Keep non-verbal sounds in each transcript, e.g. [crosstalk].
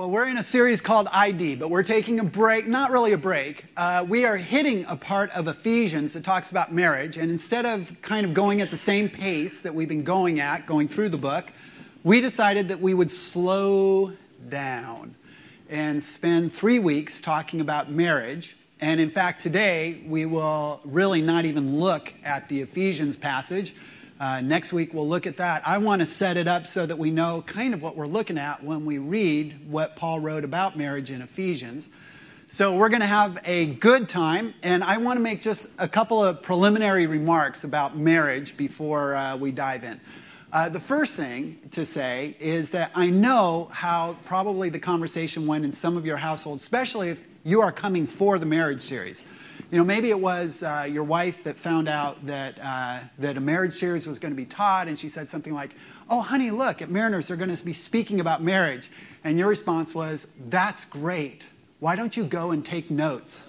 Well, we're in a series called ID, but we're taking a break, not really a break. Uh, we are hitting a part of Ephesians that talks about marriage, and instead of kind of going at the same pace that we've been going at, going through the book, we decided that we would slow down and spend three weeks talking about marriage. And in fact, today we will really not even look at the Ephesians passage uh, next week we'll look at that. I want to set it up so that we know kind of what we're looking at when we read what Paul wrote about marriage in Ephesians. So we're going to have a good time, and I want to make just a couple of preliminary remarks about marriage before uh, we dive in. Uh, the first thing to say is that I know how probably the conversation went in some of your households, especially if you are coming for the marriage series. You know, maybe it was uh, your wife that found out that, uh, that a marriage series was going to be taught, and she said something like, Oh, honey, look, at Mariners, they're going to be speaking about marriage. And your response was, That's great. Why don't you go and take notes?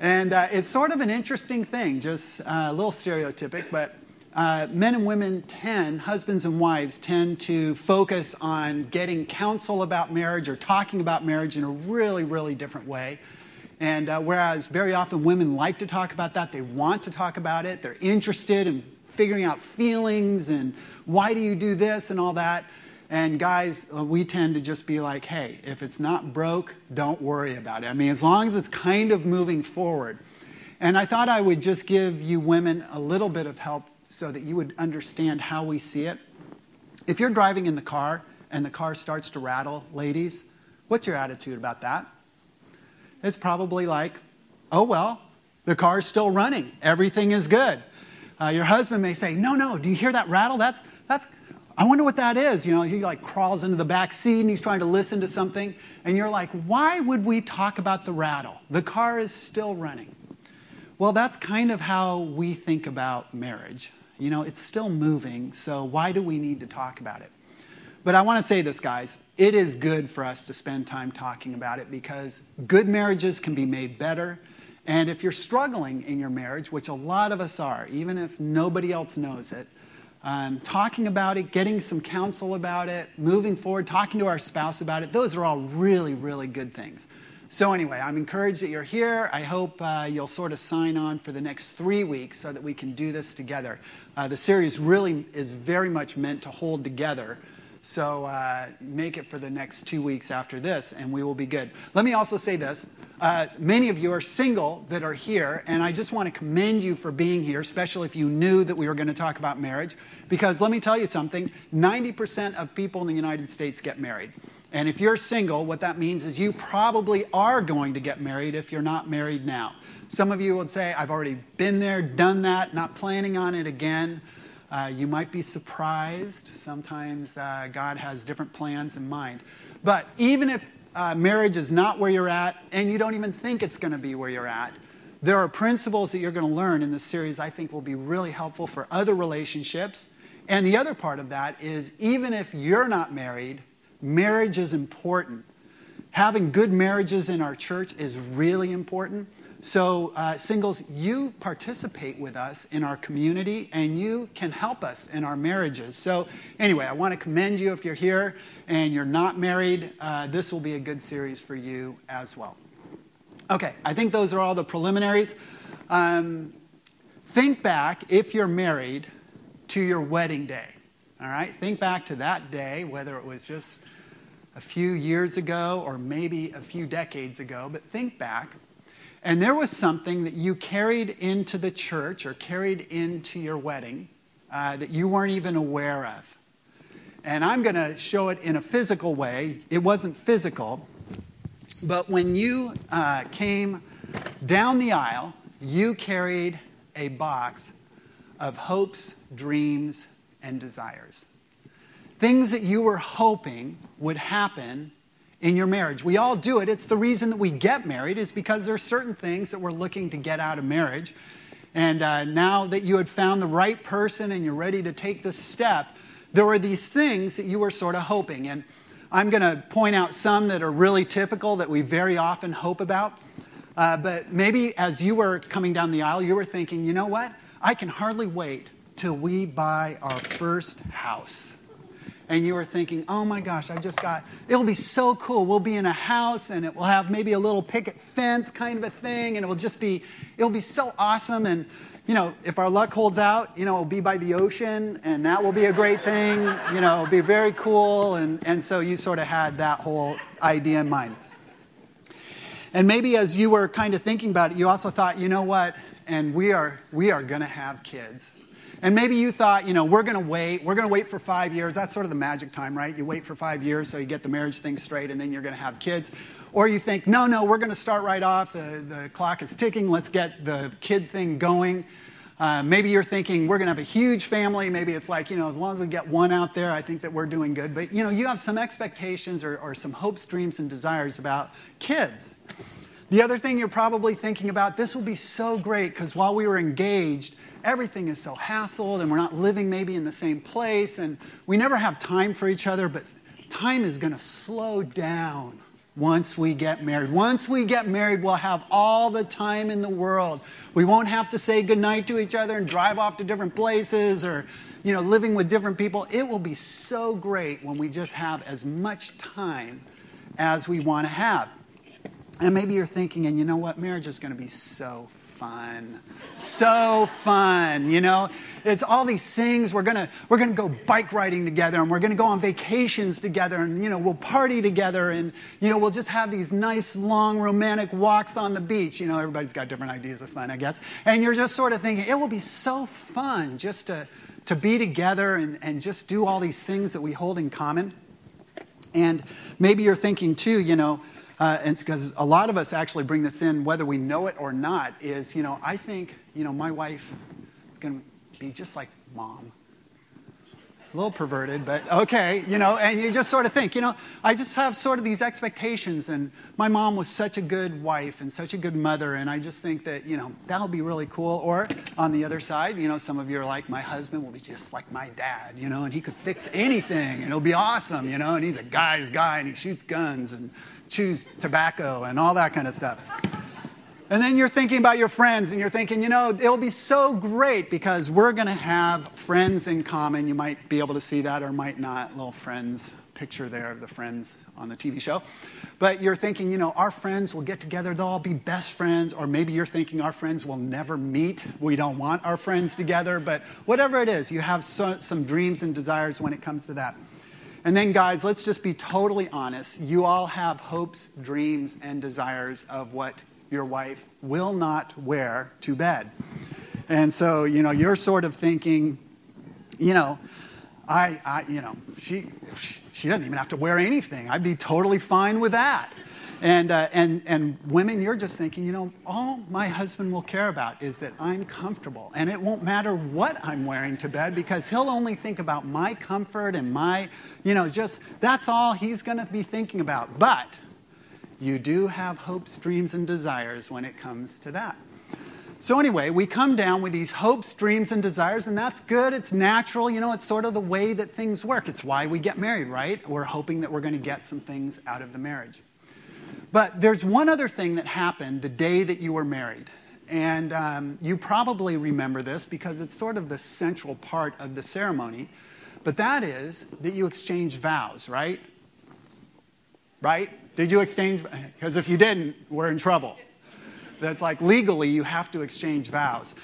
and uh, it's sort of an interesting thing, just uh, a little stereotypic, but uh, men and women tend, husbands and wives tend to focus on getting counsel about marriage or talking about marriage in a really, really different way. And uh, whereas very often women like to talk about that, they want to talk about it, they're interested in figuring out feelings and why do you do this and all that. And guys, uh, we tend to just be like, hey, if it's not broke, don't worry about it. I mean, as long as it's kind of moving forward. And I thought I would just give you women a little bit of help so that you would understand how we see it. If you're driving in the car and the car starts to rattle, ladies, what's your attitude about that? It's probably like, oh, well, the car's still running. Everything is good. Uh, your husband may say, no, no, do you hear that rattle? That's, that's, I wonder what that is. You know, he like crawls into the back seat and he's trying to listen to something. And you're like, why would we talk about the rattle? The car is still running. Well, that's kind of how we think about marriage. You know, it's still moving, so why do we need to talk about it? But I want to say this, guys it is good for us to spend time talking about it because good marriages can be made better. And if you're struggling in your marriage, which a lot of us are, even if nobody else knows it, um, talking about it, getting some counsel about it, moving forward, talking to our spouse about it, those are all really, really good things. So, anyway, I'm encouraged that you're here. I hope uh, you'll sort of sign on for the next three weeks so that we can do this together. Uh, the series really is very much meant to hold together so uh, make it for the next two weeks after this, and we will be good. Let me also say this. Uh, many of you are single that are here, and I just want to commend you for being here, especially if you knew that we were going to talk about marriage. Because let me tell you something 90% of people in the United States get married. And if you're single, what that means is you probably are going to get married if you're not married now. Some of you would say, I've already been there, done that, not planning on it again. Uh, you might be surprised. Sometimes uh, God has different plans in mind. But even if uh, marriage is not where you're at and you don't even think it's going to be where you're at, there are principles that you're going to learn in this series I think will be really helpful for other relationships. And the other part of that is even if you're not married, marriage is important. Having good marriages in our church is really important. So, uh, singles, you participate with us in our community and you can help us in our marriages. So, anyway, I want to commend you if you're here and you're not married. Uh, this will be a good series for you as well. Okay, I think those are all the preliminaries. Um, think back, if you're married, to your wedding day. All right? Think back to that day, whether it was just a few years ago or maybe a few decades ago, but think back and there was something that you carried into the church or carried into your wedding uh, that you weren't even aware of. And I'm going to show it in a physical way. It wasn't physical, but when you uh, came down the aisle, you carried a box of hopes, dreams, and desires. Things that you were hoping would happen in your marriage. We all do it. It's the reason that we get married is because there are certain things that we're looking to get out of marriage. And uh, now that you had found the right person and you're ready to take the step, there were these things that you were sort of hoping. And I'm going to point out some that are really typical that we very often hope about. Uh, but maybe as you were coming down the aisle, you were thinking, you know what? I can hardly wait till we buy our first house. And you were thinking, oh my gosh, I just got, it'll be so cool. We'll be in a house and it will have maybe a little picket fence kind of a thing, and it will just be, it'll be so awesome. And, you know, if our luck holds out, you know, it'll be by the ocean, and that will be a great thing. You know, it'll be very cool. And, and so you sort of had that whole idea in mind. And maybe as you were kind of thinking about it, you also thought, you know what? And we are, we are going to have kids. And maybe you thought, you know, we're going to wait. We're going to wait for five years. That's sort of the magic time, right? You wait for five years so you get the marriage thing straight and then you're going to have kids. Or you think, no, no, we're going to start right off. The, the clock is ticking. Let's get the kid thing going. Uh, maybe you're thinking we're going to have a huge family. Maybe it's like, you know, as long as we get one out there, I think that we're doing good. But, you know, you have some expectations or, or some hopes, dreams, and desires about kids. The other thing you're probably thinking about this will be so great because while we were engaged, everything is so hassled and we're not living maybe in the same place and we never have time for each other, but time is going to slow down once we get married. Once we get married, we'll have all the time in the world. We won't have to say goodnight to each other and drive off to different places or, you know, living with different people. It will be so great when we just have as much time as we want to have. And maybe you're thinking, and you know what? Marriage is going to be so fun. So fun, you know? It's all these things. We're gonna, we're gonna go bike riding together and we're gonna go on vacations together and, you know, we'll party together and, you know, we'll just have these nice, long, romantic walks on the beach. You know, everybody's got different ideas of fun, I guess. And you're just sort of thinking, it will be so fun just to, to be together and, and just do all these things that we hold in common. And maybe you're thinking too, you know, uh, and because a lot of us actually bring this in, whether we know it or not, is, you know, I think, you know, my wife is going to be just like mom. A little perverted, but okay, you know, and you just sort of think, you know, I just have sort of these expectations, and my mom was such a good wife and such a good mother, and I just think that, you know, that'll be really cool. Or on the other side, you know, some of you are like, my husband will be just like my dad, you know, and he could fix anything, and it'll be awesome, you know, and he's a guy's guy, and he shoots guns, and chews tobacco and all that kind of stuff. And then you're thinking about your friends and you're thinking, you know, it'll be so great because we're going to have friends in common. You might be able to see that or might not. Little friends picture there of the friends on the TV show. But you're thinking, you know, our friends will get together, they'll all be best friends. Or maybe you're thinking our friends will never meet. We don't want our friends together. But whatever it is, you have so, some dreams and desires when it comes to that. And then, guys, let's just be totally honest. You all have hopes, dreams, and desires of what your wife will not wear to bed. And so, you know, you're sort of thinking, you know, I, I you know, she, she doesn't even have to wear anything. I'd be totally fine with that. And, uh, and, and women, you're just thinking, you know, all my husband will care about is that I'm comfortable. And it won't matter what I'm wearing to bed because he'll only think about my comfort and my, you know, just that's all he's going to be thinking about. But you do have hopes, dreams, and desires when it comes to that. So, anyway, we come down with these hopes, dreams, and desires, and that's good. It's natural. You know, it's sort of the way that things work. It's why we get married, right? We're hoping that we're going to get some things out of the marriage. But there's one other thing that happened the day that you were married. And um, you probably remember this because it's sort of the central part of the ceremony. But that is that you exchange vows, right? Right? Did you exchange? Because if you didn't, we're in trouble. That's like legally you have to exchange vows.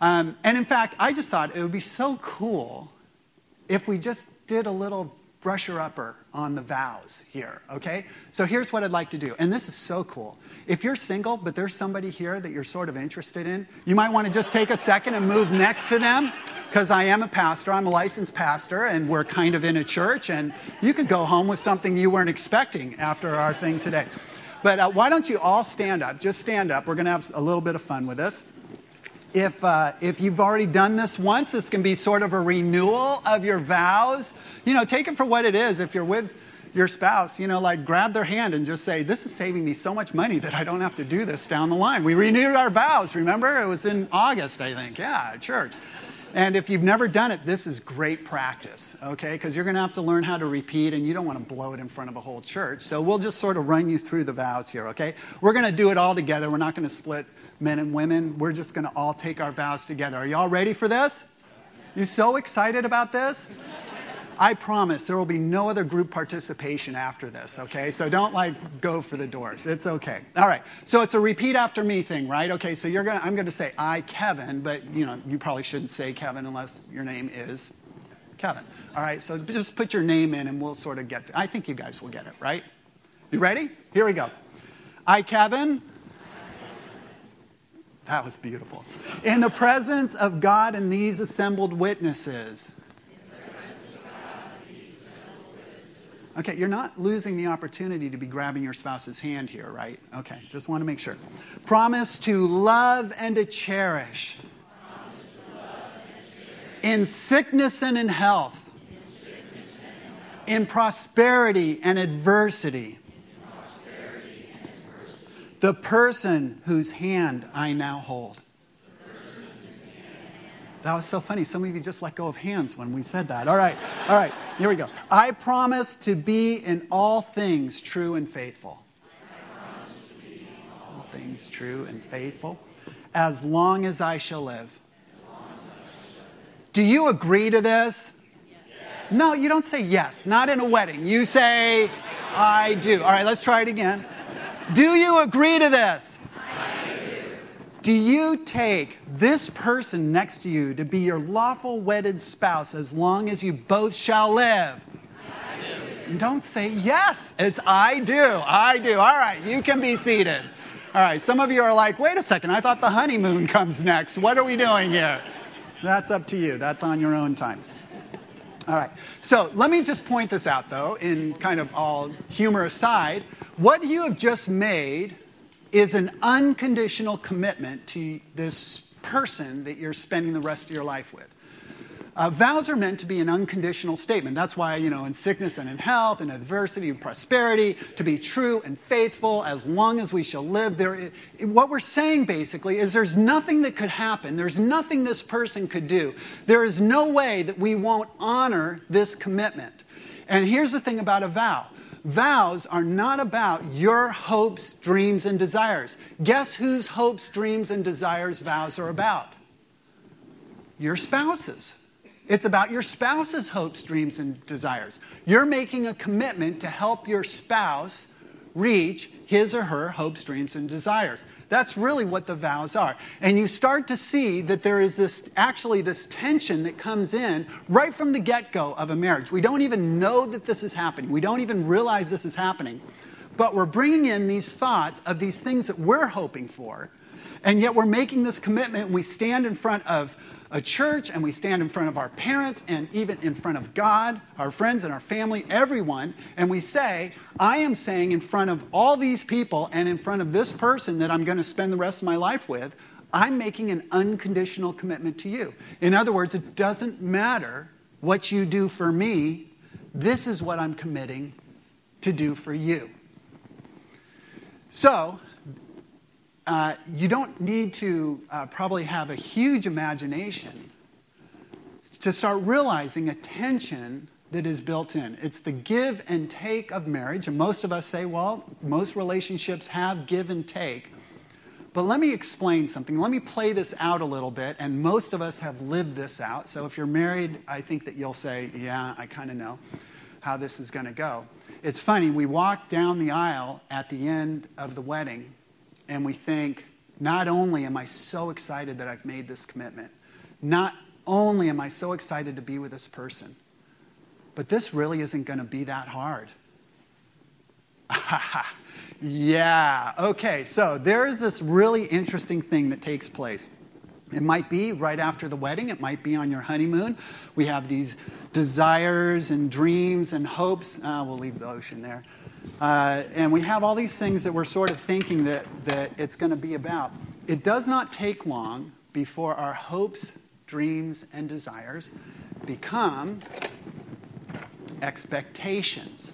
Um, and in fact, I just thought it would be so cool if we just did a little brusher upper on the vows here, okay? So here's what I'd like to do, and this is so cool. If you're single, but there's somebody here that you're sort of interested in, you might want to just take a second and move next to them, because I am a pastor, I'm a licensed pastor, and we're kind of in a church, and you could go home with something you weren't expecting after our thing today. But uh, why don't you all stand up? Just stand up. We're going to have a little bit of fun with this if, uh, if you've already done this once, this can be sort of a renewal of your vows. You know, take it for what it is. If you're with your spouse, you know, like grab their hand and just say, This is saving me so much money that I don't have to do this down the line. We renewed our vows, remember? It was in August, I think. Yeah, church. And if you've never done it, this is great practice, okay? Because you're going to have to learn how to repeat, and you don't want to blow it in front of a whole church. So we'll just sort of run you through the vows here, okay? We're going to do it all together. We're not going to split men and women. We're just going to all take our vows together. Are y'all ready for this? You so excited about this? I promise there will be no other group participation after this, okay? So don't like go for the doors. It's okay. All right. So it's a repeat after me thing, right? Okay, so you're gonna I'm gonna say I Kevin, but you know, you probably shouldn't say Kevin unless your name is Kevin. All right, so just put your name in and we'll sort of get I think you guys will get it, right? You ready? Here we go. I Kevin. That was beautiful. In the presence of God and these assembled witnesses. Okay, you're not losing the opportunity to be grabbing your spouse's hand here, right? Okay, just want to make sure. Promise to love and to cherish. In sickness and in health. In prosperity and adversity. The person whose hand I now hold. That was so funny. Some of you just let go of hands when we said that. All right, all right, here we go. I promise to be in all things true and faithful. All things true and faithful, as long as I shall live. Do you agree to this? No, you don't say yes, not in a wedding. You say, I do. All right, let's try it again. Do you agree to this? I do do you take this person next to you to be your lawful wedded spouse as long as you both shall live? I do. Don't say yes. It's I do. I do. All right, you can be seated. All right, some of you are like, wait a second, I thought the honeymoon comes next. What are we doing here? That's up to you. That's on your own time. All right, so let me just point this out, though, in kind of all humor aside. What you have just made is an unconditional commitment to this person that you're spending the rest of your life with. Uh, vows are meant to be an unconditional statement. That's why, you know, in sickness and in health, in adversity and prosperity, to be true and faithful as long as we shall live. There, what we're saying basically is there's nothing that could happen. There's nothing this person could do. There is no way that we won't honor this commitment. And here's the thing about a vow Vows are not about your hopes, dreams, and desires. Guess whose hopes, dreams, and desires vows are about? Your spouse's. It's about your spouse's hopes, dreams, and desires. You're making a commitment to help your spouse reach his or her hopes, dreams, and desires. That's really what the vows are. And you start to see that there is this actually this tension that comes in right from the get go of a marriage. We don't even know that this is happening, we don't even realize this is happening. But we're bringing in these thoughts of these things that we're hoping for, and yet we're making this commitment and we stand in front of a church and we stand in front of our parents and even in front of God, our friends and our family, everyone, and we say, I am saying in front of all these people and in front of this person that I'm going to spend the rest of my life with, I'm making an unconditional commitment to you. In other words, it doesn't matter what you do for me, this is what I'm committing to do for you. So, uh, you don't need to uh, probably have a huge imagination to start realizing a tension that is built in. It's the give and take of marriage. And most of us say, well, most relationships have give and take. But let me explain something. Let me play this out a little bit. And most of us have lived this out. So if you're married, I think that you'll say, yeah, I kind of know how this is going to go. It's funny, we walk down the aisle at the end of the wedding and we think, not only am I so excited that I've made this commitment, not only am I so excited to be with this person, but this really isn't going to be that hard. [laughs] yeah, okay, so there is this really interesting thing that takes place. It might be right after the wedding, it might be on your honeymoon. We have these desires and dreams and hopes. Uh, we'll leave the ocean there. Uh, and we have all these things that we're sort of thinking that, that it's going to be about. It does not take long before our hopes, dreams, and desires become expectations.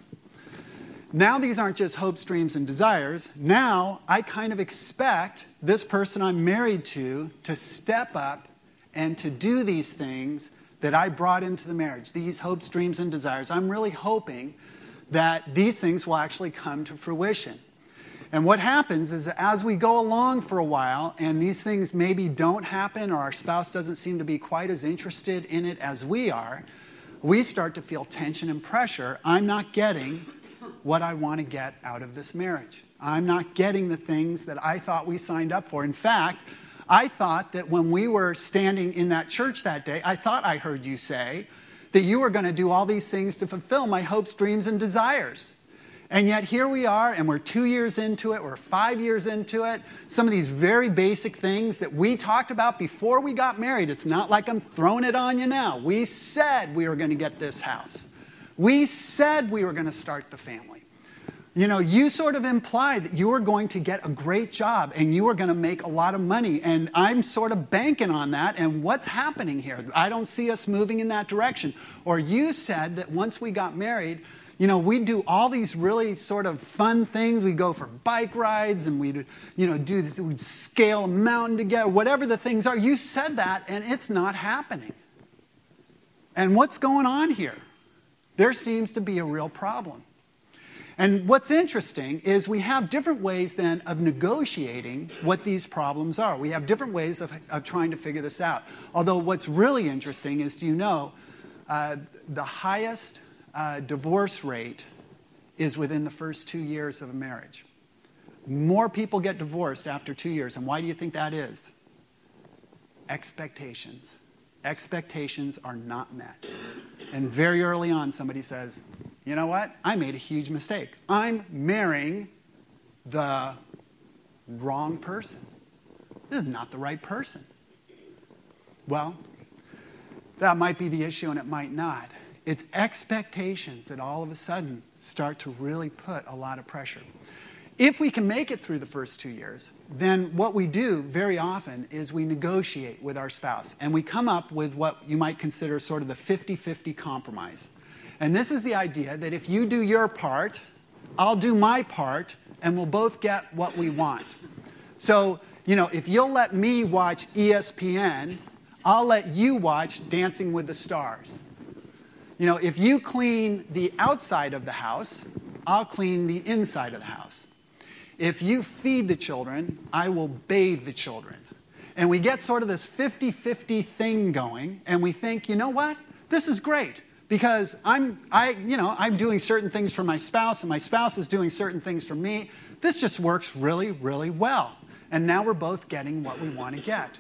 Now, these aren't just hopes, dreams, and desires. Now, I kind of expect this person I'm married to to step up and to do these things that I brought into the marriage, these hopes, dreams, and desires. I'm really hoping that these things will actually come to fruition. And what happens is as we go along for a while and these things maybe don't happen or our spouse doesn't seem to be quite as interested in it as we are, we start to feel tension and pressure. I'm not getting what I want to get out of this marriage. I'm not getting the things that I thought we signed up for. In fact, I thought that when we were standing in that church that day, I thought I heard you say that you were going to do all these things to fulfill my hopes, dreams, and desires. And yet here we are, and we're two years into it, we're five years into it. Some of these very basic things that we talked about before we got married. It's not like I'm throwing it on you now. We said we were going to get this house, we said we were going to start the family. You know, you sort of implied that you were going to get a great job and you were going to make a lot of money. And I'm sort of banking on that. And what's happening here? I don't see us moving in that direction. Or you said that once we got married, you know, we'd do all these really sort of fun things. We'd go for bike rides and we'd, you know, do this, We'd scale a mountain together, whatever the things are. You said that and it's not happening. And what's going on here? There seems to be a real problem. And what's interesting is we have different ways then of negotiating what these problems are. We have different ways of, of trying to figure this out. Although what's really interesting is do you know uh, the highest uh, divorce rate is within the first two years of a marriage? More people get divorced after two years. And why do you think that is? Expectations. Expectations are not met. And very early on, somebody says, you know what? I made a huge mistake. I'm marrying the wrong person. This is not the right person. Well, that might be the issue and it might not. It's expectations that all of a sudden start to really put a lot of pressure. If we can make it through the first two years, then what we do very often is we negotiate with our spouse and we come up with what you might consider sort of the 50 50 compromise. And this is the idea that if you do your part, I'll do my part, and we'll both get what we want. So, you know, if you'll let me watch ESPN, I'll let you watch Dancing with the Stars. You know, if you clean the outside of the house, I'll clean the inside of the house. If you feed the children, I will bathe the children. And we get sort of this 50 50 thing going, and we think, you know what? This is great because I'm, I, you know, I'm doing certain things for my spouse, and my spouse is doing certain things for me. This just works really, really well. And now we're both getting what we want to get.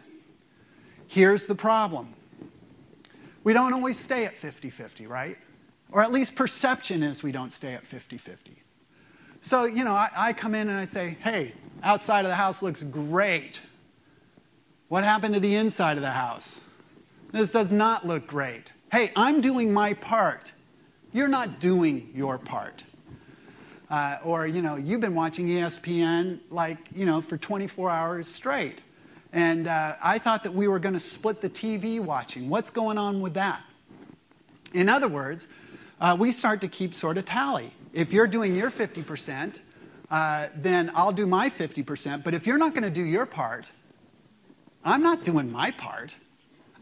Here's the problem we don't always stay at 50 50, right? Or at least perception is we don't stay at 50 50. So, you know, I, I, come in and I say, hey, outside of the house looks great. What happened to the inside of the house? This does not look great hey, I'm doing my part. You're not doing your part. Uh, or, you know, you've been watching ESPN like, you know, for 24 hours straight. And uh, I thought that we were going to split the TV watching. What's going on with that? In other words, uh, we start to keep sort of tally. If you're doing your 50%, uh, then I'll do my 50%. But if you're not going to do your part, I'm not doing my part.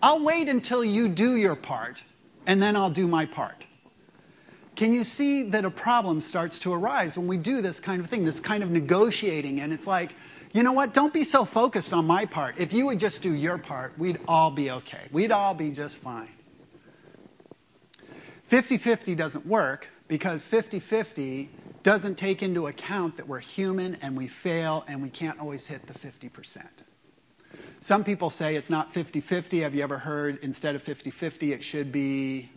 I'll wait until you do your part, and then I'll do my part. Can you see that a problem starts to arise when we do this kind of thing, this kind of negotiating? And it's like, you know what? Don't be so focused on my part. If you would just do your part, we'd all be okay. We'd all be just fine. 50 50 doesn't work because 50 50 doesn't take into account that we're human and we fail and we can't always hit the 50%. Some people say it's not 50 50. Have you ever heard instead of 50 50, it should be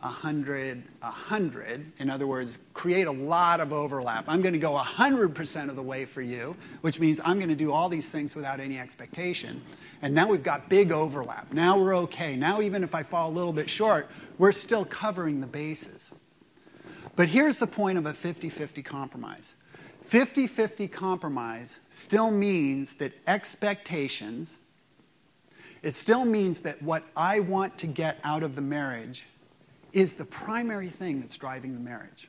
100 100? In other words, create a lot of overlap. I'm going to go 100% of the way for you, which means I'm going to do all these things without any expectation. And now we've got big overlap. Now we're okay. Now, even if I fall a little bit short, we're still covering the bases. But here's the point of a 50 50 compromise 50 50 compromise still means that expectations, it still means that what I want to get out of the marriage is the primary thing that's driving the marriage.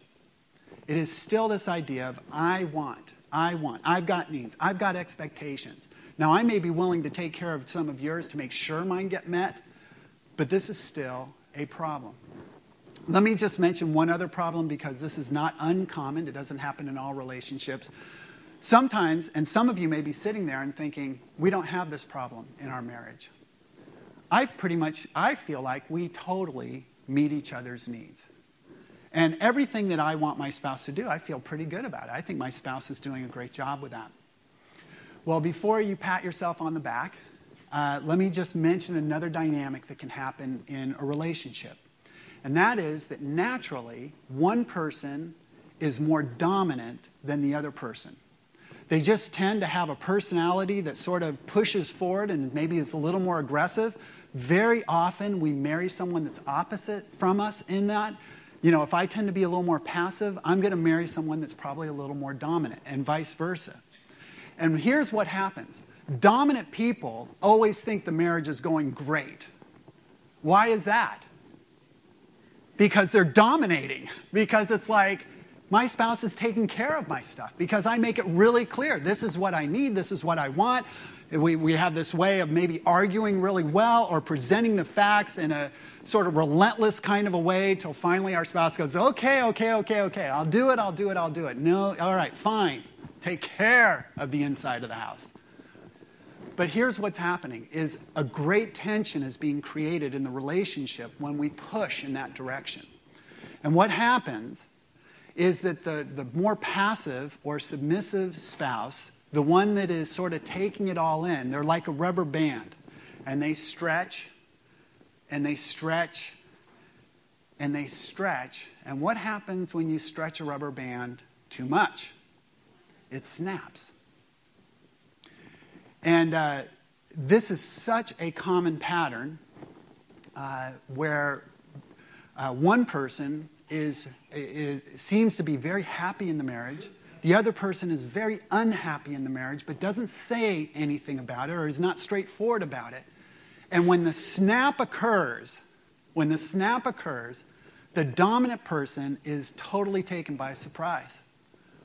It is still this idea of I want, I want, I've got needs, I've got expectations. Now, I may be willing to take care of some of yours to make sure mine get met, but this is still a problem. Let me just mention one other problem because this is not uncommon. It doesn't happen in all relationships. Sometimes, and some of you may be sitting there and thinking, we don't have this problem in our marriage. I pretty much, I feel like we totally meet each other's needs. And everything that I want my spouse to do, I feel pretty good about it. I think my spouse is doing a great job with that. Well, before you pat yourself on the back, uh, let me just mention another dynamic that can happen in a relationship. And that is that naturally, one person is more dominant than the other person. They just tend to have a personality that sort of pushes forward and maybe is a little more aggressive. Very often, we marry someone that's opposite from us in that. You know, if I tend to be a little more passive, I'm going to marry someone that's probably a little more dominant, and vice versa. And here's what happens dominant people always think the marriage is going great. Why is that? Because they're dominating. Because it's like, my spouse is taking care of my stuff. Because I make it really clear this is what I need, this is what I want. We, we have this way of maybe arguing really well or presenting the facts in a sort of relentless kind of a way till finally our spouse goes, okay, okay, okay, okay, I'll do it, I'll do it, I'll do it. No, all right, fine. Take care of the inside of the house. But here's what's happening is a great tension is being created in the relationship when we push in that direction. And what happens is that the, the more passive or submissive spouse, the one that is sort of taking it all in, they're like a rubber band. And they stretch and they stretch and they stretch. And what happens when you stretch a rubber band too much? It snaps. And uh, this is such a common pattern uh, where uh, one person is, is, seems to be very happy in the marriage. The other person is very unhappy in the marriage, but doesn't say anything about it or is not straightforward about it. And when the snap occurs, when the snap occurs, the dominant person is totally taken by surprise.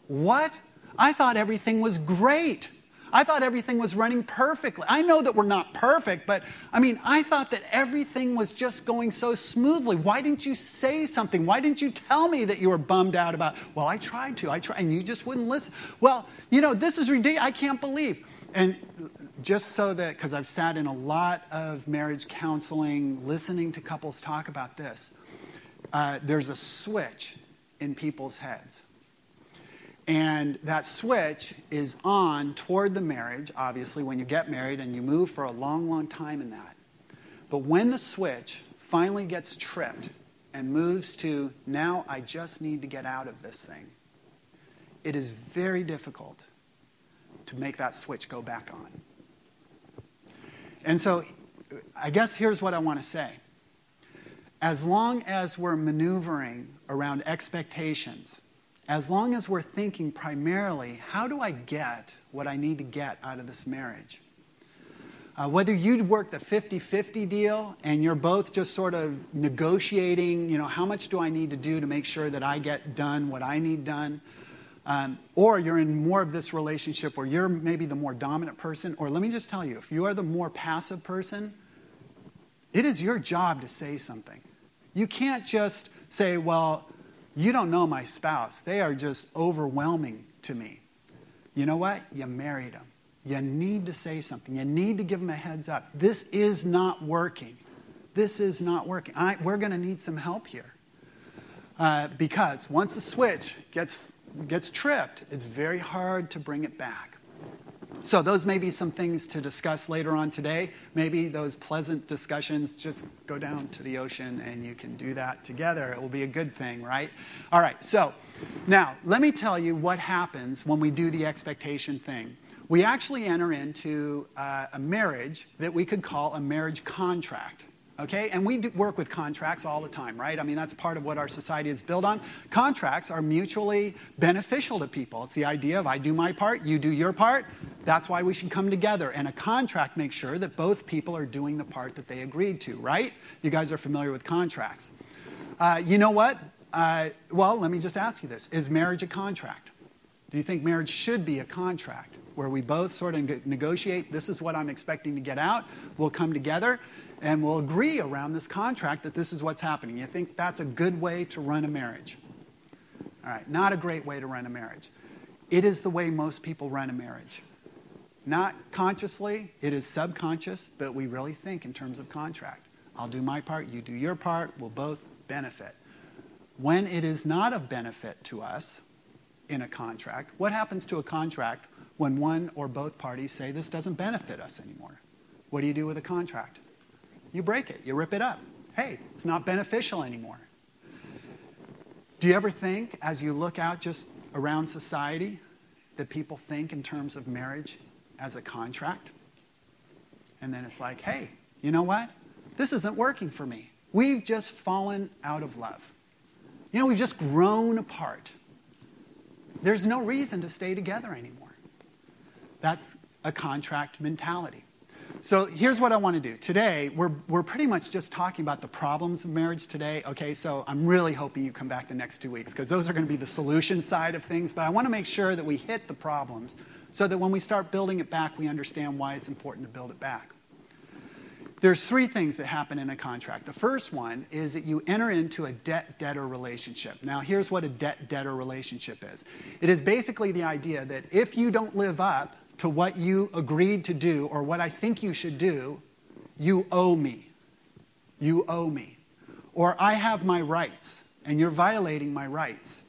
What? I thought everything was great. I thought everything was running perfectly. I know that we're not perfect, but I mean, I thought that everything was just going so smoothly. Why didn't you say something? Why didn't you tell me that you were bummed out about, well, I tried to, I tried, and you just wouldn't listen? Well, you know, this is ridiculous. I can't believe. And just so that, because I've sat in a lot of marriage counseling, listening to couples talk about this, uh, there's a switch in people's heads. And that switch is on toward the marriage, obviously, when you get married and you move for a long, long time in that. But when the switch finally gets tripped and moves to, now I just need to get out of this thing, it is very difficult to make that switch go back on. And so, I guess here's what I want to say. As long as we're maneuvering around expectations, as long as we're thinking primarily, how do I get what I need to get out of this marriage? Uh, whether you work the 50 50 deal and you're both just sort of negotiating, you know, how much do I need to do to make sure that I get done what I need done? Um, or you're in more of this relationship where you're maybe the more dominant person, or let me just tell you, if you are the more passive person, it is your job to say something. You can't just say, well, you don't know my spouse. They are just overwhelming to me. You know what? You married them. You need to say something. You need to give them a heads up. This is not working. This is not working. I, we're going to need some help here. Uh, because once the switch gets, gets tripped, it's very hard to bring it back. So, those may be some things to discuss later on today. Maybe those pleasant discussions just go down to the ocean and you can do that together. It will be a good thing, right? All right, so now let me tell you what happens when we do the expectation thing. We actually enter into uh, a marriage that we could call a marriage contract. Okay? And we work with contracts all the time, right? I mean, that's part of what our society is built on. Contracts are mutually beneficial to people. It's the idea of I do my part, you do your part. That's why we should come together. And a contract makes sure that both people are doing the part that they agreed to, right? You guys are familiar with contracts. Uh, you know what? Uh, well, let me just ask you this Is marriage a contract? Do you think marriage should be a contract where we both sort of negotiate this is what I'm expecting to get out? We'll come together and we'll agree around this contract that this is what's happening. You think that's a good way to run a marriage? All right, not a great way to run a marriage. It is the way most people run a marriage. Not consciously, it is subconscious, but we really think in terms of contract. I'll do my part, you do your part, we'll both benefit. When it is not of benefit to us in a contract, what happens to a contract when one or both parties say this doesn't benefit us anymore? What do you do with a contract? You break it, you rip it up. Hey, it's not beneficial anymore. Do you ever think, as you look out just around society, that people think in terms of marriage as a contract? And then it's like, hey, you know what? This isn't working for me. We've just fallen out of love. You know, we've just grown apart. There's no reason to stay together anymore. That's a contract mentality. So here's what I want to do. Today, we're, we're pretty much just talking about the problems of marriage today. Okay, so I'm really hoping you come back the next two weeks because those are going to be the solution side of things. But I want to make sure that we hit the problems so that when we start building it back, we understand why it's important to build it back. There's three things that happen in a contract. The first one is that you enter into a debt debtor relationship. Now, here's what a debt debtor relationship is it is basically the idea that if you don't live up to what you agreed to do or what I think you should do, you owe me. You owe me. Or I have my rights and you're violating my rights.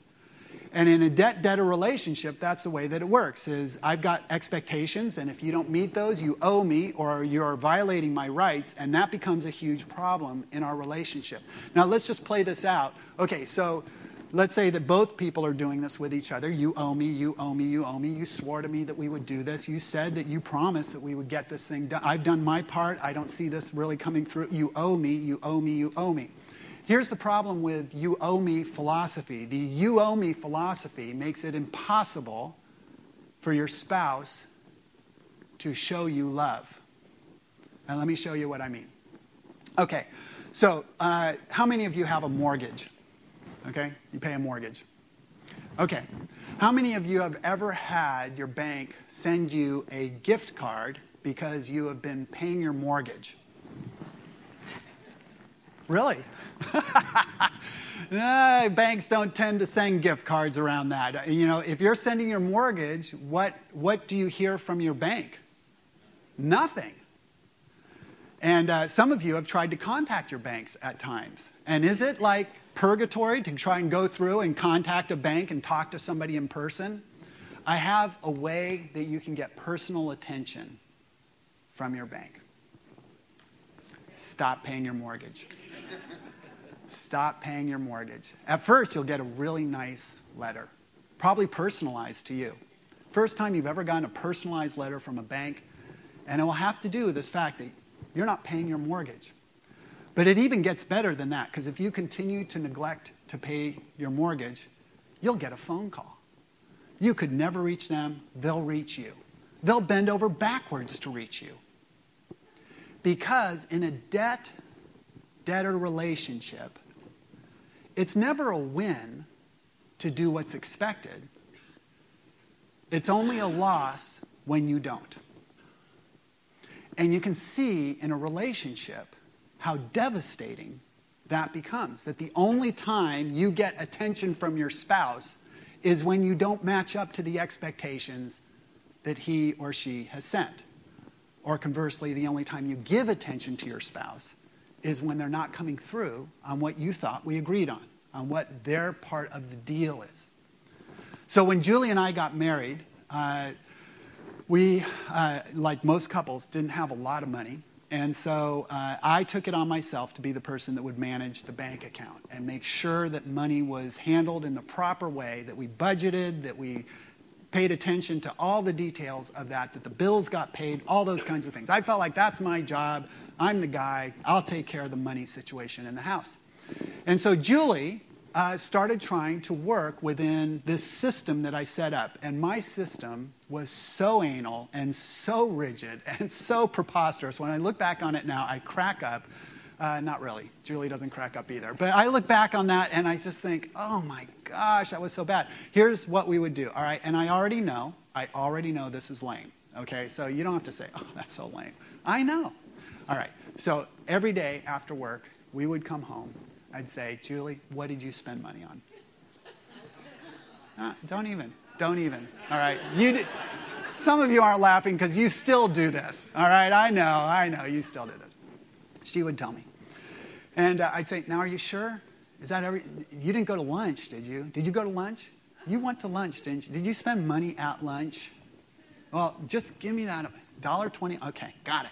And in a debt debtor relationship, that's the way that it works is I've got expectations and if you don't meet those, you owe me or you're violating my rights and that becomes a huge problem in our relationship. Now let's just play this out. Okay, so let's say that both people are doing this with each other. You owe me, you owe me, you owe me. You swore to me that we would do this. You said that you promised that we would get this thing done. I've done my part. I don't see this really coming through. You owe me, you owe me, you owe me. Here's the problem with you owe me philosophy. The you owe me philosophy makes it impossible for your spouse to show you love. And let me show you what I mean. Okay, so uh, how many of you have a mortgage? Okay? You pay a mortgage. Okay. How many of you have ever had your bank send you a gift card because you have been paying your mortgage? Really? [laughs] no, banks don't tend to send gift cards around that. You know, if you're sending your mortgage, what, what do you hear from your bank? Nothing. And uh, some of you have tried to contact your banks at times. And is it like purgatory to try and go through and contact a bank and talk to somebody in person. I have a way that you can get personal attention from your bank. Stop paying your mortgage. Stop paying your mortgage. At first, you'll get a really nice letter, probably personalized to you. First time you've ever gotten a personalized letter from a bank, and it will have to do with this fact that you're not paying your mortgage. But it even gets better than that because if you continue to neglect to pay your mortgage, you'll get a phone call. You could never reach them, they'll reach you. They'll bend over backwards to reach you. Because in a debt debtor relationship, it's never a win to do what's expected. It's only a loss when you don't. And you can see in a relationship how devastating that becomes. That the only time you get attention from your spouse is when you don't match up to the expectations that he or she has sent. Or conversely, the only time you give attention to your spouse is when they're not coming through on what you thought we agreed on, on what their part of the deal is. So when Julie and I got married, uh, we, uh, like most couples, didn't have a lot of money. And so uh, I took it on myself to be the person that would manage the bank account and make sure that money was handled in the proper way, that we budgeted, that we paid attention to all the details of that, that the bills got paid, all those kinds of things. I felt like that's my job. I'm the guy. I'll take care of the money situation in the house. And so Julie uh, started trying to work within this system that I set up. And my system was so anal and so rigid [laughs] and so preposterous. When I look back on it now, I crack up. Uh, not really. Julie doesn't crack up either. But I look back on that and I just think, oh my gosh, that was so bad. Here's what we would do, all right? And I already know, I already know this is lame, okay? So you don't have to say, oh, that's so lame. I know. All right. So every day after work, we would come home I'd say, Julie, what did you spend money on? Uh, don't even. Don't even. All right. You some of you aren't laughing because you still do this. All right. I know. I know. You still do this. She would tell me. And uh, I'd say, Now, are you sure? Is that every. You didn't go to lunch, did you? Did you go to lunch? You went to lunch, didn't you? Did you spend money at lunch? Well, just give me that dollar twenty. Okay, got it.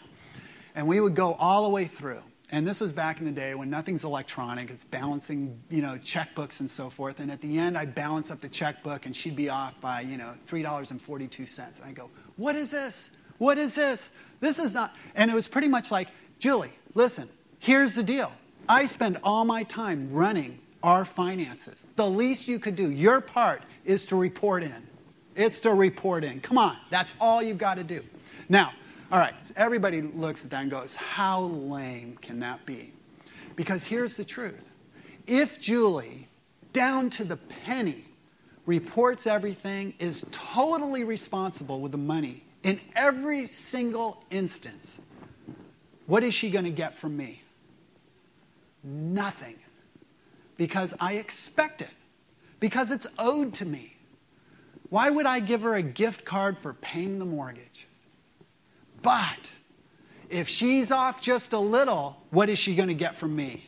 And we would go all the way through. And this was back in the day when nothing's electronic. It's balancing, you know, checkbooks and so forth. And at the end, I'd balance up the checkbook, and she'd be off by, you know, three dollars and forty-two cents. And I go, "What is this? What is this? This is not." And it was pretty much like, Julie, listen. Here's the deal. I spend all my time running our finances. The least you could do, your part, is to report in. It's to report in. Come on, that's all you've got to do. Now, all right, so everybody looks at that and goes, How lame can that be? Because here's the truth if Julie, down to the penny, reports everything, is totally responsible with the money in every single instance, what is she going to get from me? Nothing. Because I expect it, because it's owed to me. Why would I give her a gift card for paying the mortgage? But if she's off just a little, what is she going to get from me?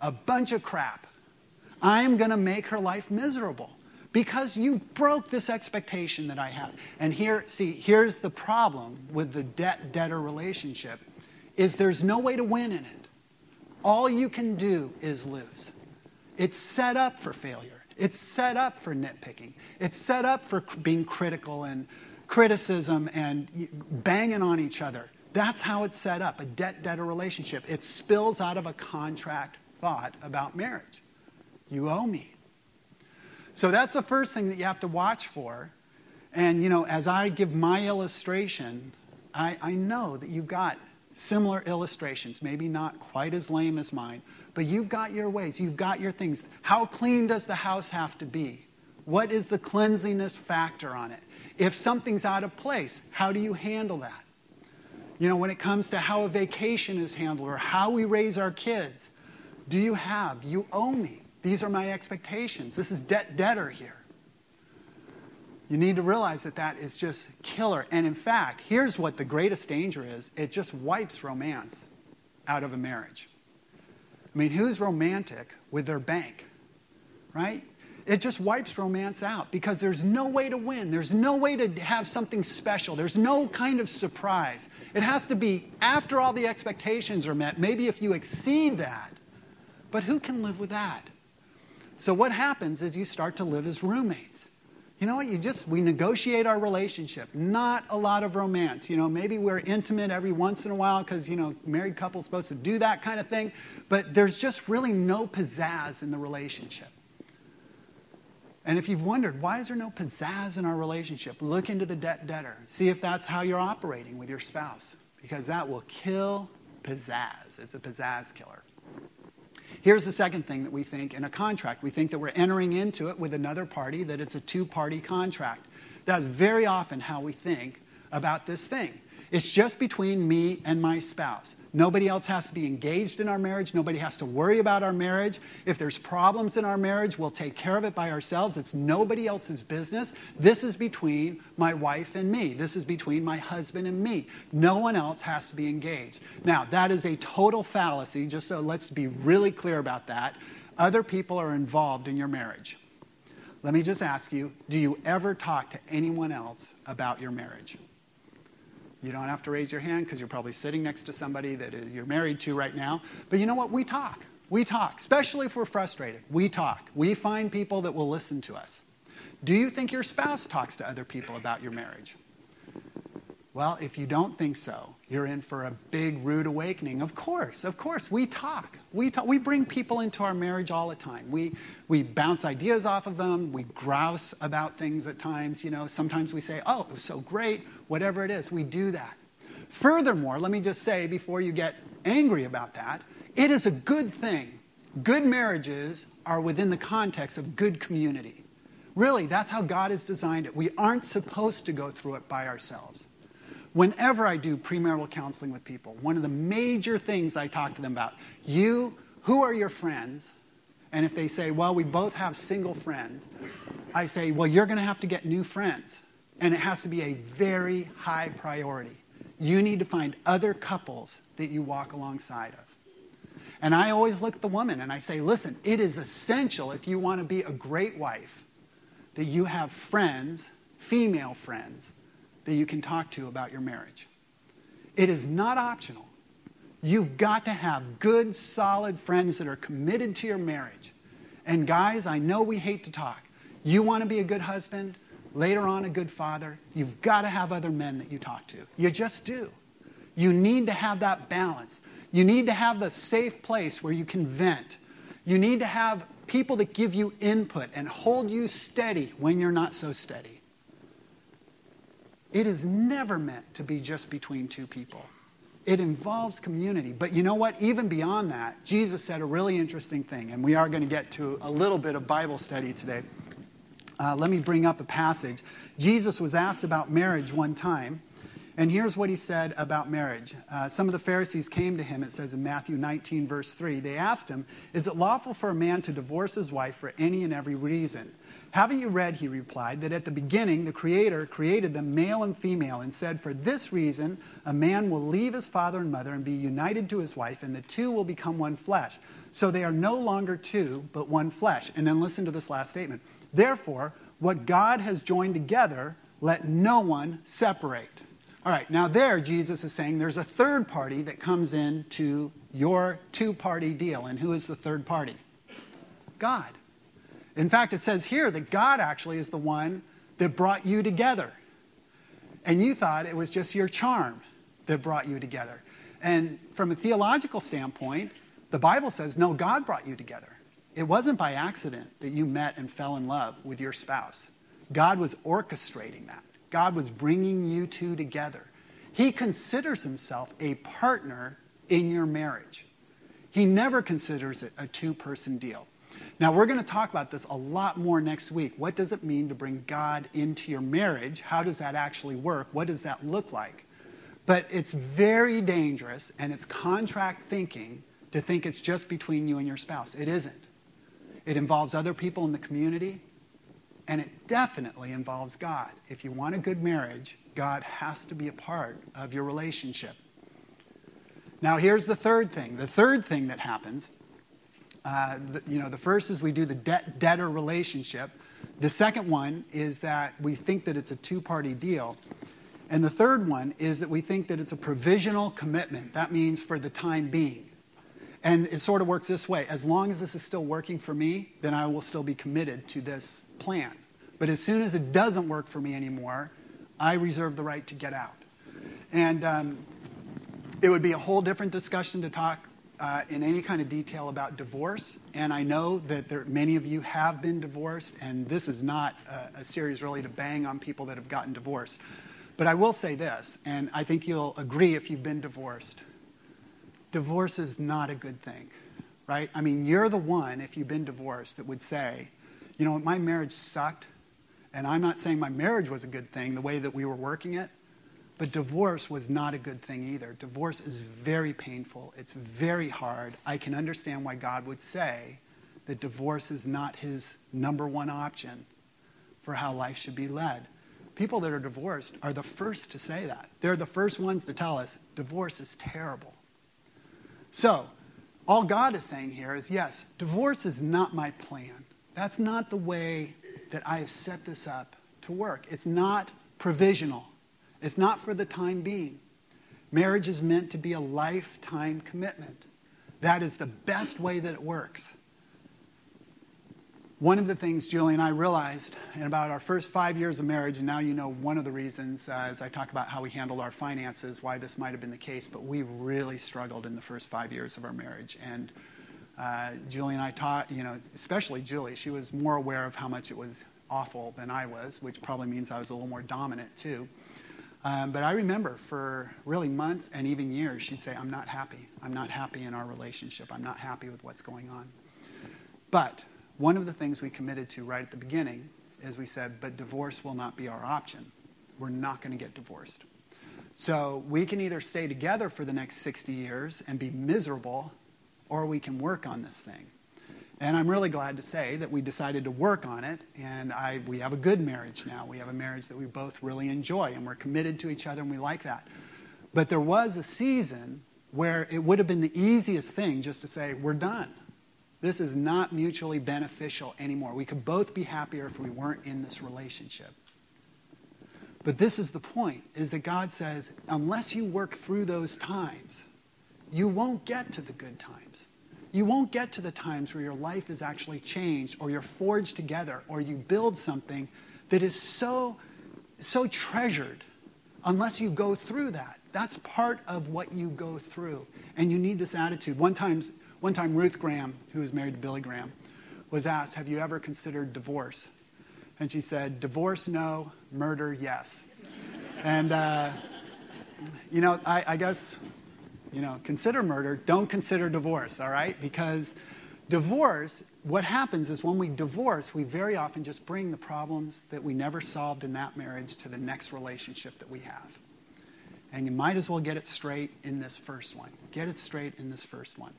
A bunch of crap. I'm going to make her life miserable because you broke this expectation that I have. And here, see, here's the problem with the debt debtor relationship is there's no way to win in it. All you can do is lose. It's set up for failure. It's set up for nitpicking. It's set up for being critical and criticism and banging on each other. That's how it's set up a debt debtor relationship. It spills out of a contract thought about marriage. You owe me. So that's the first thing that you have to watch for. And, you know, as I give my illustration, I, I know that you've got similar illustrations, maybe not quite as lame as mine, but you've got your ways, you've got your things. How clean does the house have to be? What is the cleanliness factor on it? If something's out of place, how do you handle that? You know, when it comes to how a vacation is handled or how we raise our kids, do you have? You owe me. These are my expectations. This is debt debtor here. You need to realize that that is just killer. And in fact, here's what the greatest danger is it just wipes romance out of a marriage. I mean, who's romantic with their bank? Right? It just wipes romance out because there's no way to win. There's no way to have something special. There's no kind of surprise. It has to be after all the expectations are met, maybe if you exceed that. But who can live with that? So what happens is you start to live as roommates. You know what? You just, we negotiate our relationship. Not a lot of romance. You know, maybe we're intimate every once in a while because, you know, married couple's supposed to do that kind of thing. But there's just really no pizzazz in the relationship. And if you've wondered, why is there no pizzazz in our relationship? Look into the debt debtor. See if that's how you're operating with your spouse, because that will kill pizzazz. It's a pizzazz killer. Here's the second thing that we think in a contract. We think that we're entering into it with another party, that it's a two party contract. That's very often how we think about this thing. It's just between me and my spouse. Nobody else has to be engaged in our marriage. Nobody has to worry about our marriage. If there's problems in our marriage, we'll take care of it by ourselves. It's nobody else's business. This is between my wife and me. This is between my husband and me. No one else has to be engaged. Now, that is a total fallacy, just so let's be really clear about that. Other people are involved in your marriage. Let me just ask you do you ever talk to anyone else about your marriage? You don't have to raise your hand because you're probably sitting next to somebody that uh, you're married to right now. But you know what? We talk. We talk, especially if we're frustrated. We talk. We find people that will listen to us. Do you think your spouse talks to other people about your marriage? Well, if you don't think so, you're in for a big rude awakening. Of course, of course, we talk. We talk. We bring people into our marriage all the time. We we bounce ideas off of them. We grouse about things at times. You know, sometimes we say, "Oh, it was so great." Whatever it is, we do that. Furthermore, let me just say before you get angry about that, it is a good thing. Good marriages are within the context of good community. Really, that's how God has designed it. We aren't supposed to go through it by ourselves. Whenever I do premarital counseling with people, one of the major things I talk to them about, you, who are your friends? And if they say, well, we both have single friends, I say, well, you're going to have to get new friends. And it has to be a very high priority. You need to find other couples that you walk alongside of. And I always look at the woman and I say, listen, it is essential if you want to be a great wife that you have friends, female friends, that you can talk to about your marriage. It is not optional. You've got to have good, solid friends that are committed to your marriage. And guys, I know we hate to talk. You want to be a good husband, later on a good father, you've got to have other men that you talk to. You just do. You need to have that balance. You need to have the safe place where you can vent. You need to have people that give you input and hold you steady when you're not so steady. It is never meant to be just between two people. It involves community. But you know what? Even beyond that, Jesus said a really interesting thing, and we are going to get to a little bit of Bible study today. Uh, let me bring up a passage. Jesus was asked about marriage one time, and here's what he said about marriage. Uh, some of the Pharisees came to him, it says in Matthew 19, verse 3. They asked him, Is it lawful for a man to divorce his wife for any and every reason? Haven't you read, he replied, that at the beginning the Creator created them male and female and said, For this reason a man will leave his father and mother and be united to his wife, and the two will become one flesh. So they are no longer two, but one flesh. And then listen to this last statement. Therefore, what God has joined together, let no one separate. All right, now there, Jesus is saying there's a third party that comes into your two party deal. And who is the third party? God. In fact, it says here that God actually is the one that brought you together. And you thought it was just your charm that brought you together. And from a theological standpoint, the Bible says, no, God brought you together. It wasn't by accident that you met and fell in love with your spouse. God was orchestrating that. God was bringing you two together. He considers himself a partner in your marriage. He never considers it a two person deal. Now, we're going to talk about this a lot more next week. What does it mean to bring God into your marriage? How does that actually work? What does that look like? But it's very dangerous and it's contract thinking to think it's just between you and your spouse. It isn't. It involves other people in the community, and it definitely involves God. If you want a good marriage, God has to be a part of your relationship. Now, here's the third thing. The third thing that happens, uh, the, you know, the first is we do the debt debtor relationship. The second one is that we think that it's a two party deal. And the third one is that we think that it's a provisional commitment. That means for the time being. And it sort of works this way as long as this is still working for me, then I will still be committed to this plan. But as soon as it doesn't work for me anymore, I reserve the right to get out. And um, it would be a whole different discussion to talk uh, in any kind of detail about divorce. And I know that there, many of you have been divorced, and this is not a, a series really to bang on people that have gotten divorced. But I will say this, and I think you'll agree if you've been divorced divorce is not a good thing, right? I mean, you're the one, if you've been divorced, that would say, you know, my marriage sucked, and I'm not saying my marriage was a good thing, the way that we were working it, but divorce was not a good thing either. Divorce is very painful, it's very hard. I can understand why God would say that divorce is not his number one option for how life should be led. People that are divorced are the first to say that. They're the first ones to tell us divorce is terrible. So, all God is saying here is yes, divorce is not my plan. That's not the way that I have set this up to work. It's not provisional, it's not for the time being. Marriage is meant to be a lifetime commitment. That is the best way that it works. One of the things Julie and I realized in about our first five years of marriage, and now you know one of the reasons uh, as I talk about how we handled our finances, why this might have been the case, but we really struggled in the first five years of our marriage. And uh, Julie and I taught, you know, especially Julie, she was more aware of how much it was awful than I was, which probably means I was a little more dominant too. Um, but I remember for really months and even years, she'd say, I'm not happy. I'm not happy in our relationship. I'm not happy with what's going on. But one of the things we committed to right at the beginning is we said, but divorce will not be our option. We're not going to get divorced. So we can either stay together for the next 60 years and be miserable, or we can work on this thing. And I'm really glad to say that we decided to work on it, and I, we have a good marriage now. We have a marriage that we both really enjoy, and we're committed to each other, and we like that. But there was a season where it would have been the easiest thing just to say, we're done. This is not mutually beneficial anymore. We could both be happier if we weren't in this relationship. But this is the point, is that God says, unless you work through those times, you won't get to the good times. You won't get to the times where your life is actually changed or you're forged together or you build something that is so, so treasured unless you go through that. That's part of what you go through. And you need this attitude. One time, one time Ruth Graham, who was married to Billy Graham, was asked, Have you ever considered divorce? And she said, Divorce, no. Murder, yes. and, uh, you know, I, I guess, you know, consider murder. Don't consider divorce, all right? Because divorce, what happens is when we divorce, we very often just bring the problems that we never solved in that marriage to the next relationship that we have. And you might as well get it straight in this first one. Get it straight in this first one.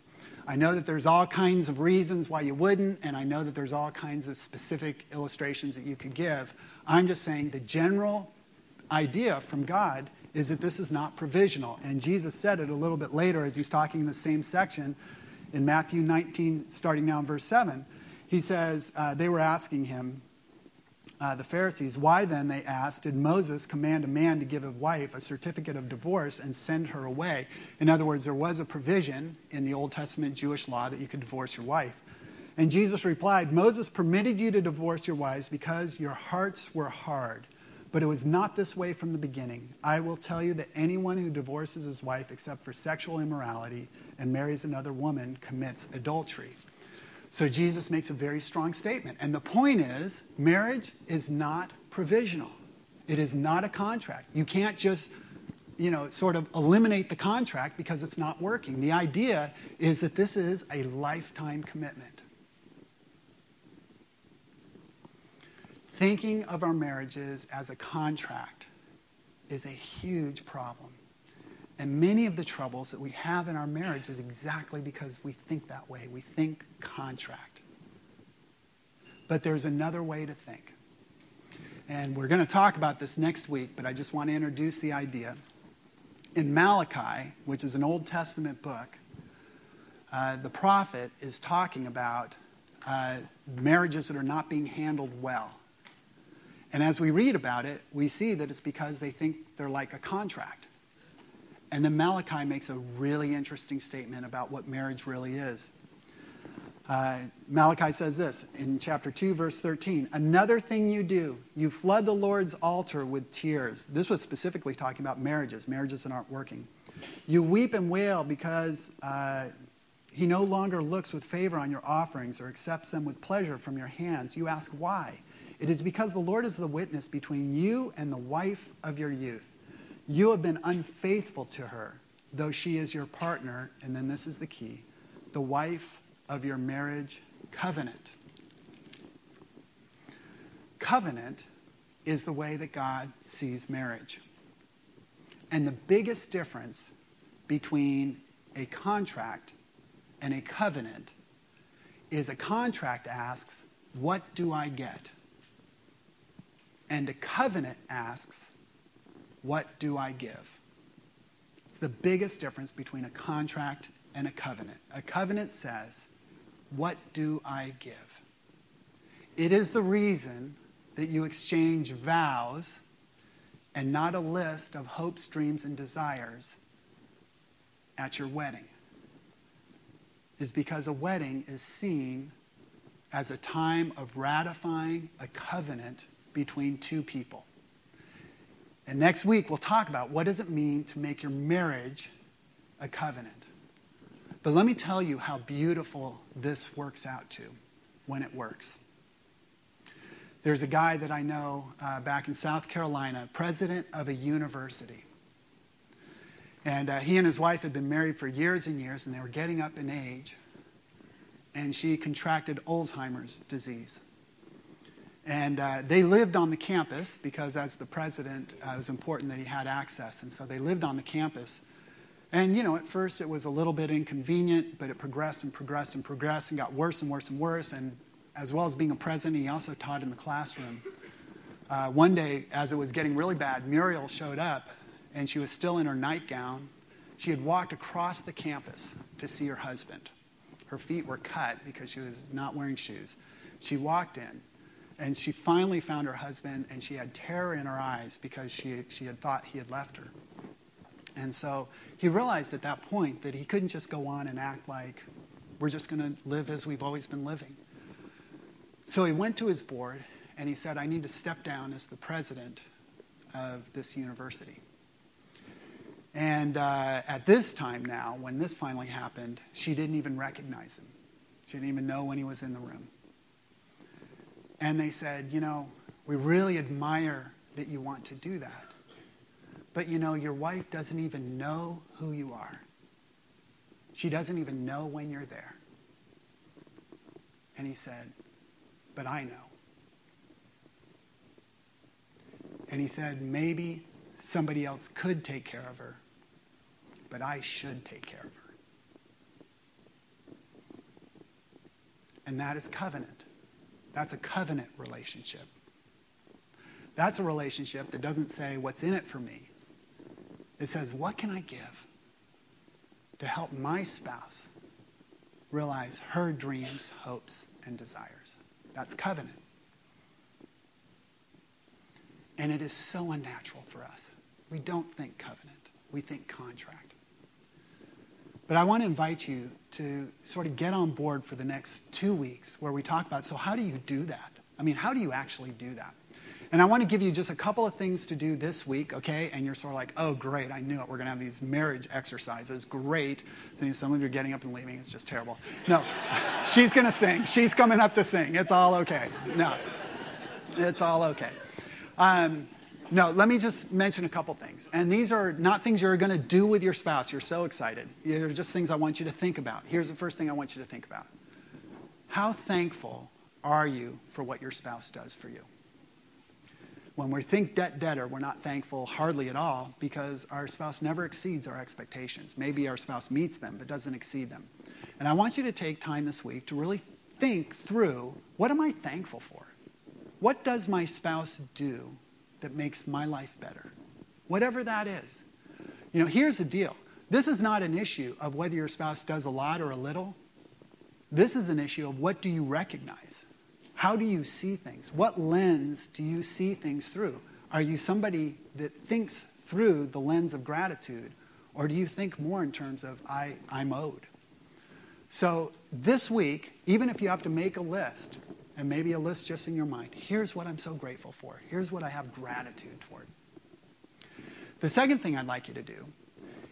I know that there's all kinds of reasons why you wouldn't, and I know that there's all kinds of specific illustrations that you could give. I'm just saying the general idea from God is that this is not provisional. And Jesus said it a little bit later as he's talking in the same section in Matthew 19, starting now in verse 7. He says, uh, They were asking him, uh, the Pharisees, why then, they asked, did Moses command a man to give a wife a certificate of divorce and send her away? In other words, there was a provision in the Old Testament Jewish law that you could divorce your wife. And Jesus replied, Moses permitted you to divorce your wives because your hearts were hard. But it was not this way from the beginning. I will tell you that anyone who divorces his wife except for sexual immorality and marries another woman commits adultery. So Jesus makes a very strong statement. And the point is marriage is not provisional, it is not a contract. You can't just you know, sort of eliminate the contract because it's not working. The idea is that this is a lifetime commitment. Thinking of our marriages as a contract is a huge problem. And many of the troubles that we have in our marriage is exactly because we think that way. We think contract. But there's another way to think. And we're going to talk about this next week, but I just want to introduce the idea. In Malachi, which is an Old Testament book, uh, the prophet is talking about uh, marriages that are not being handled well. And as we read about it, we see that it's because they think they're like a contract. And then Malachi makes a really interesting statement about what marriage really is. Uh, Malachi says this in chapter 2, verse 13 Another thing you do, you flood the Lord's altar with tears. This was specifically talking about marriages, marriages that aren't working. You weep and wail because uh, he no longer looks with favor on your offerings or accepts them with pleasure from your hands. You ask why. It is because the Lord is the witness between you and the wife of your youth you have been unfaithful to her, though she is your partner, and then this is the key the wife of your marriage covenant. Covenant is the way that God sees marriage. And the biggest difference between a contract and a covenant is a contract asks, What do I get? And a covenant asks, what do I give? It's the biggest difference between a contract and a covenant. A covenant says, What do I give? It is the reason that you exchange vows and not a list of hopes, dreams, and desires at your wedding. Is because a wedding is seen as a time of ratifying a covenant between two people. And next week, we'll talk about what does it mean to make your marriage a covenant. But let me tell you how beautiful this works out to when it works. There's a guy that I know uh, back in South Carolina, president of a university. And uh, he and his wife had been married for years and years, and they were getting up in age. And she contracted Alzheimer's disease. And uh, they lived on the campus because, as the president, uh, it was important that he had access. And so they lived on the campus. And, you know, at first it was a little bit inconvenient, but it progressed and progressed and progressed and got worse and worse and worse. And as well as being a president, he also taught in the classroom. Uh, one day, as it was getting really bad, Muriel showed up, and she was still in her nightgown, She had walked across the campus to see her husband. Her feet were cut because she was not wearing shoes. She walked in, and she finally found her husband, and she had terror in her eyes because she, she had thought he had left her. And so he realized at that point that he couldn't just go on and act like we're just going to live as we've always been living. So he went to his board and he said, I need to step down as the president of this university. And uh, at this time now, when this finally happened, she didn't even recognize him. She didn't even know when he was in the room. And they said, You know, we really admire that you want to do that. But you know, your wife doesn't even know who you are. She doesn't even know when you're there. And he said, But I know. And he said, Maybe somebody else could take care of her, but I should take care of her. And that is covenant. That's a covenant relationship. That's a relationship that doesn't say, What's in it for me? It says, What can I give to help my spouse realize her dreams, hopes, and desires? That's covenant. And it is so unnatural for us. We don't think covenant, we think contract. But I want to invite you to sort of get on board for the next two weeks where we talk about so, how do you do that? I mean, how do you actually do that? And I want to give you just a couple of things to do this week, okay? And you're sort of like, oh, great, I knew it. We're going to have these marriage exercises. Great. Then some of you are getting up and leaving. It's just terrible. No, [laughs] she's going to sing. She's coming up to sing. It's all okay. No, it's all okay. Um, no, let me just mention a couple things. And these are not things you're going to do with your spouse. You're so excited. They're just things I want you to think about. Here's the first thing I want you to think about How thankful are you for what your spouse does for you? When we think debt debtor, we're not thankful hardly at all because our spouse never exceeds our expectations. Maybe our spouse meets them but doesn't exceed them. And I want you to take time this week to really think through what am I thankful for? What does my spouse do that makes my life better? Whatever that is. You know, here's the deal. This is not an issue of whether your spouse does a lot or a little. This is an issue of what do you recognize? How do you see things? What lens do you see things through? Are you somebody that thinks through the lens of gratitude, or do you think more in terms of I, I'm owed? So this week, even if you have to make a list, and maybe a list just in your mind, here's what I'm so grateful for. Here's what I have gratitude toward. The second thing I'd like you to do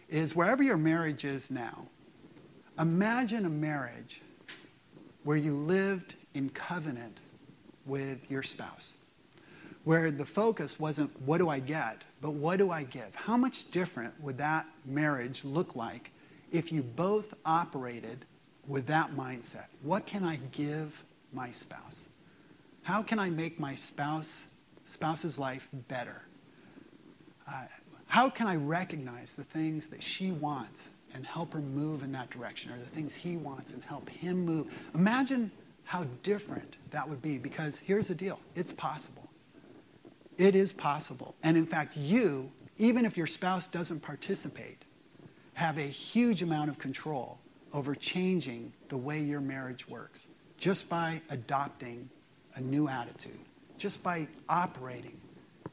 is wherever your marriage is now, imagine a marriage where you lived in covenant with your spouse, where the focus wasn't what do I get, but what do I give? How much different would that marriage look like if you both operated with that mindset? What can I give my spouse? How can I make my spouse spouse's life better? Uh, how can I recognize the things that she wants and help her move in that direction, or the things he wants and help him move? Imagine how different that would be because here's the deal it's possible. It is possible. And in fact, you, even if your spouse doesn't participate, have a huge amount of control over changing the way your marriage works just by adopting a new attitude, just by operating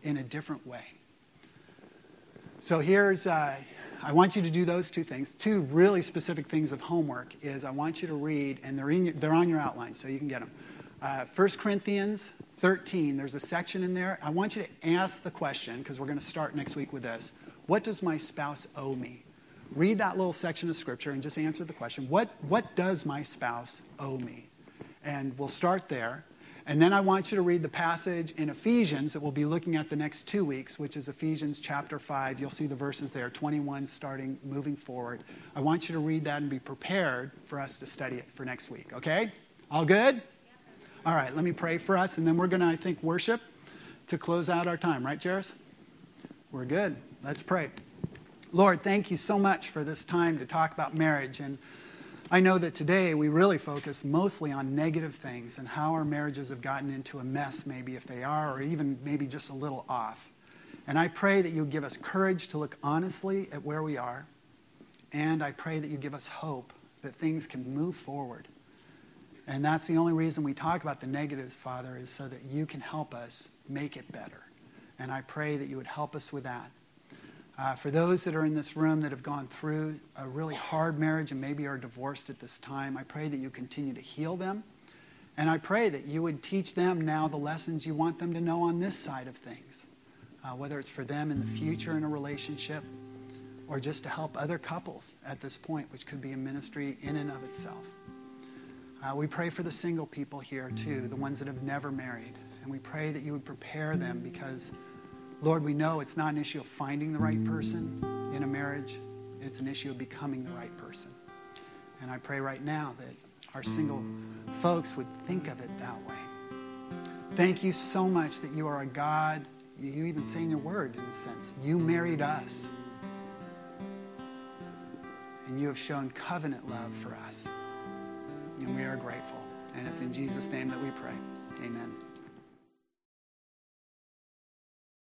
in a different way. So here's, uh, I want you to do those two things. Two really specific things of homework is I want you to read, and they're, in your, they're on your outline, so you can get them. Uh, 1 Corinthians 13, there's a section in there. I want you to ask the question, because we're going to start next week with this What does my spouse owe me? Read that little section of scripture and just answer the question What, what does my spouse owe me? And we'll start there. And then I want you to read the passage in Ephesians that we'll be looking at the next two weeks, which is Ephesians chapter 5. You'll see the verses there, 21 starting, moving forward. I want you to read that and be prepared for us to study it for next week, okay? All good? All right, let me pray for us, and then we're going to, I think, worship to close out our time, right, Jairus? We're good. Let's pray. Lord, thank you so much for this time to talk about marriage and I know that today we really focus mostly on negative things and how our marriages have gotten into a mess, maybe if they are, or even maybe just a little off. And I pray that you give us courage to look honestly at where we are. And I pray that you give us hope that things can move forward. And that's the only reason we talk about the negatives, Father, is so that you can help us make it better. And I pray that you would help us with that. Uh, for those that are in this room that have gone through a really hard marriage and maybe are divorced at this time, I pray that you continue to heal them. And I pray that you would teach them now the lessons you want them to know on this side of things, uh, whether it's for them in the future in a relationship or just to help other couples at this point, which could be a ministry in and of itself. Uh, we pray for the single people here, too, the ones that have never married. And we pray that you would prepare them because Lord, we know it's not an issue of finding the right person in a marriage, it's an issue of becoming the right person. And I pray right now that our single folks would think of it that way. Thank you so much that you are a God. You even say in your word, in a sense, you married us. And you have shown covenant love for us. And we are grateful. And it's in Jesus' name that we pray. Amen.